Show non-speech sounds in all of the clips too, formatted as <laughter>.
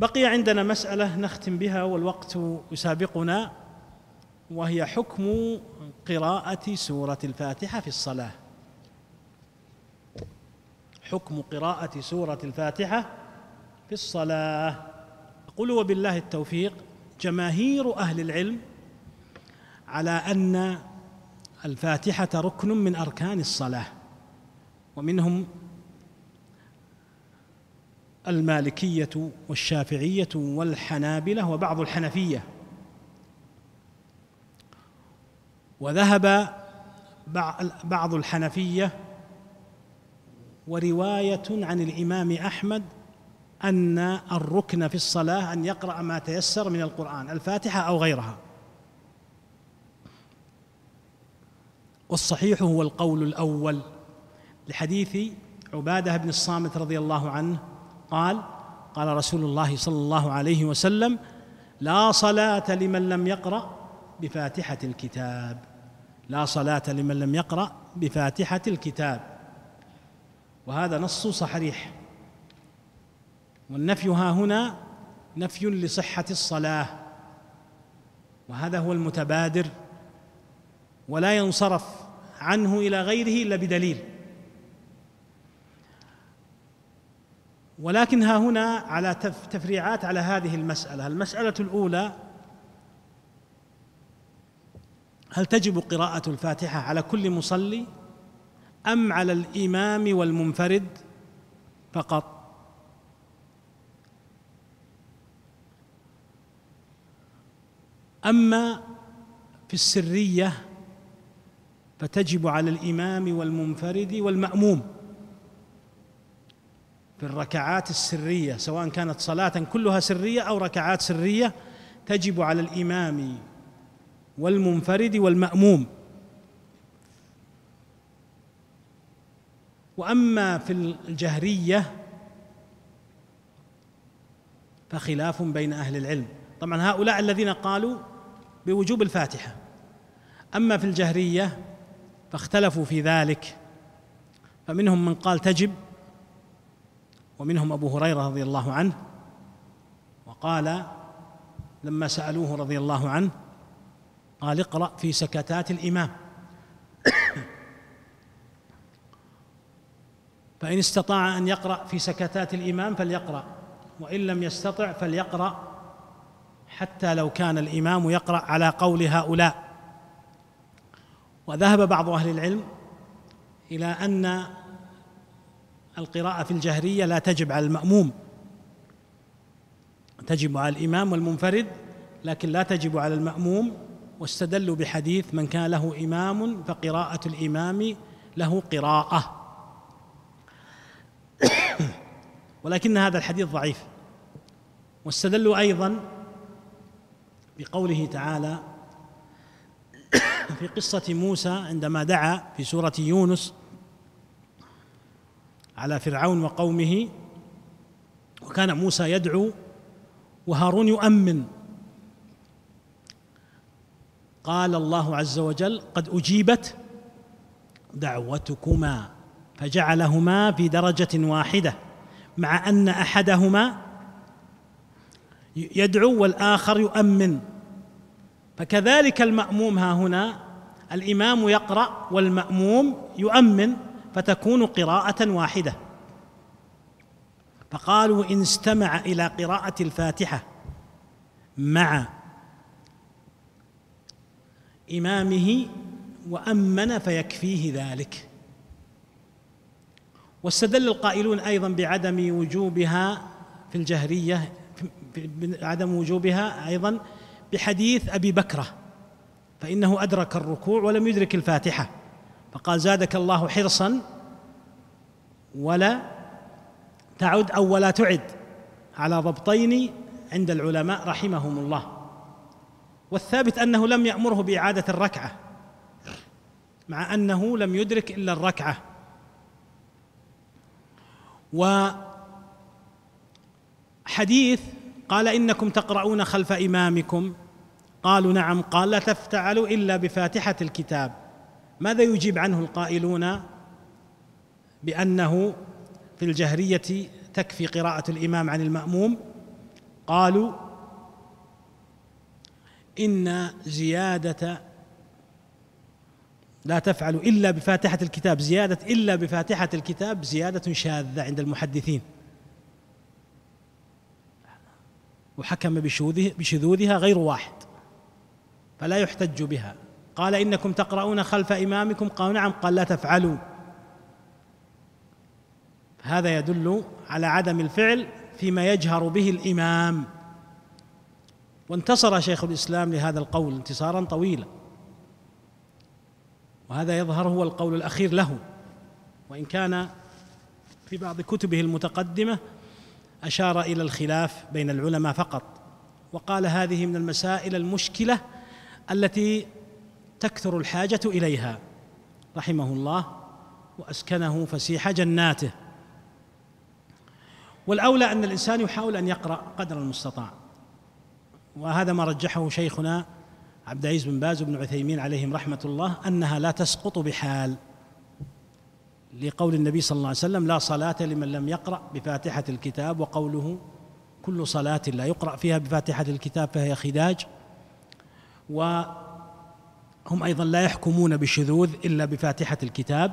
بقي عندنا مسألة نختم بها والوقت يسابقنا وهي حكم قراءة سورة الفاتحة في الصلاة. حكم قراءة سورة الفاتحة في الصلاة. قل وبالله التوفيق جماهير أهل العلم على أن الفاتحة ركن من أركان الصلاة ومنهم المالكية والشافعية والحنابلة وبعض الحنفية. وذهب بعض الحنفية ورواية عن الإمام أحمد أن الركن في الصلاة أن يقرأ ما تيسر من القرآن الفاتحة أو غيرها. والصحيح هو القول الأول لحديث عبادة بن الصامت رضي الله عنه قال قال رسول الله صلى الله عليه وسلم لا صلاة لمن لم يقرأ بفاتحة الكتاب. لا صلاة لمن لم يقرأ بفاتحة الكتاب. وهذا نص صحيح. والنفي ها هنا نفي لصحة الصلاة. وهذا هو المتبادر ولا ينصرف عنه إلى غيره إلا بدليل. ولكن ها هنا على تفريعات على هذه المسألة. المسألة الأولى هل تجب قراءة الفاتحة على كل مصلي أم على الإمام والمنفرد فقط؟ أما في السرية فتجب على الإمام والمنفرد والمأموم. في الركعات السرية سواء كانت صلاة كلها سرية أو ركعات سرية تجب على الإمام والمنفرد والمأموم. وأما في الجهرية فخلاف بين أهل العلم. طبعا هؤلاء الذين قالوا بوجوب الفاتحة. أما في الجهرية فاختلفوا في ذلك فمنهم من قال تجب ومنهم أبو هريرة رضي الله عنه وقال لما سألوه رضي الله عنه قال اقرأ في سكتات الإمام. <coughs> فإن استطاع أن يقرأ في سكتات الإمام فليقرأ وإن لم يستطع فليقرأ حتى لو كان الإمام يقرأ على قول هؤلاء. وذهب بعض أهل العلم إلى أن القراءة في الجهرية لا تجب على المأموم. تجب على الإمام والمنفرد لكن لا تجب على المأموم. واستدلوا بحديث من كان له إمام فقراءة الإمام له قراءة. <coughs> ولكن هذا الحديث ضعيف. واستدلوا أيضا بقوله تعالى <coughs> في قصة موسى عندما دعا في سورة يونس على فرعون وقومه وكان موسى يدعو وهارون يؤمن. قال الله عز وجل قد أجيبت دعوتكما فجعلهما في درجة واحدة مع أن أحدهما يدعو والآخر يؤمن. فكذلك المأموم ها هنا الإمام يقرأ والمأموم يؤمن. فتكون قراءة واحدة. فقالوا إن استمع إلى قراءة الفاتحة مع إمامه وأمن فيكفيه ذلك. واستدل القائلون أيضا بعدم وجوبها في الجهرية عدم وجوبها أيضا بحديث أبي بكرة فإنه أدرك الركوع ولم يدرك الفاتحة. فقال زادك الله حرصا ولا تعد أو ولا تعد على ضبطين عند العلماء رحمهم الله. والثابت أنه لم يأمره بإعادة الركعة مع أنه لم يدرك إلا الركعة. وحديث قال إنكم تقرؤون خلف إمامكم قالوا نعم قال لا تفتعلوا إلا بفاتحة الكتاب. ماذا يجيب عنه القائلون؟ بأنه في الجهرية تكفي قراءة الإمام عن المأموم. قالوا إن زيادة لا تفعل إلا بفاتحة الكتاب. زيادة إلا بفاتحة الكتاب زيادة شاذة عند المحدثين. وحكم بشذوذها غير واحد فلا يحتج بها. قال إنكم تقرؤون خلف إمامكم؟ قالوا نعم. قال لا تفعلوا. هذا يدل على عدم الفعل فيما يجهر به الإمام. وانتصر شيخ الإسلام لهذا القول انتصارا طويلا. وهذا يظهر هو القول الأخير له. وإن كان في بعض كتبه المتقدمة أشار إلى الخلاف بين العلماء فقط. وقال هذه من المسائل المشكلة التي تكثر الحاجة إليها. رحمه الله وأسكنه فسيح جناته. والأولى أن الإنسان يحاول أن يقرأ قدر المستطاع. وهذا ما رجحه شيخنا عبد العزيز بن باز وابن عثيمين عليهم رحمة الله أنها لا تسقط بحال. لقول النبي صلى الله عليه وسلم لا صلاة لمن لم يقرأ بفاتحة الكتاب. وقوله كل صلاة لا يقرأ فيها بفاتحة الكتاب فهي خداج. وهم أيضا لا يحكمون بالشذوذ إلا بفاتحة الكتاب.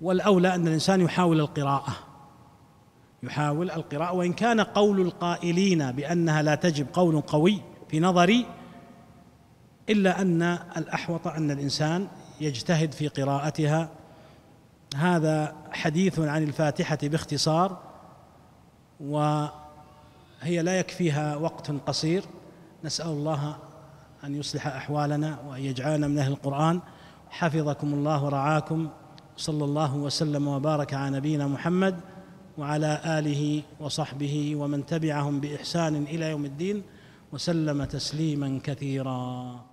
والأولى أن الإنسان يحاول القراءة. يحاول القراءة وإن كان قول القائلين بأنها لا تجب قول قوي في نظري إلا أن الأحوط أن الإنسان يجتهد في قراءتها. هذا حديث عن الفاتحة باختصار وهي لا يكفيها وقت قصير. نسأل الله أن يصلح أحوالنا وأن يجعلنا من أهل القرآن. حفظكم الله ورعاكم. صلى الله وسلم وبارك على نبينا محمد. وعلى آله وصحبه ومن تبعهم بإحسان إلى يوم الدين وسلم تسليما كثيرا.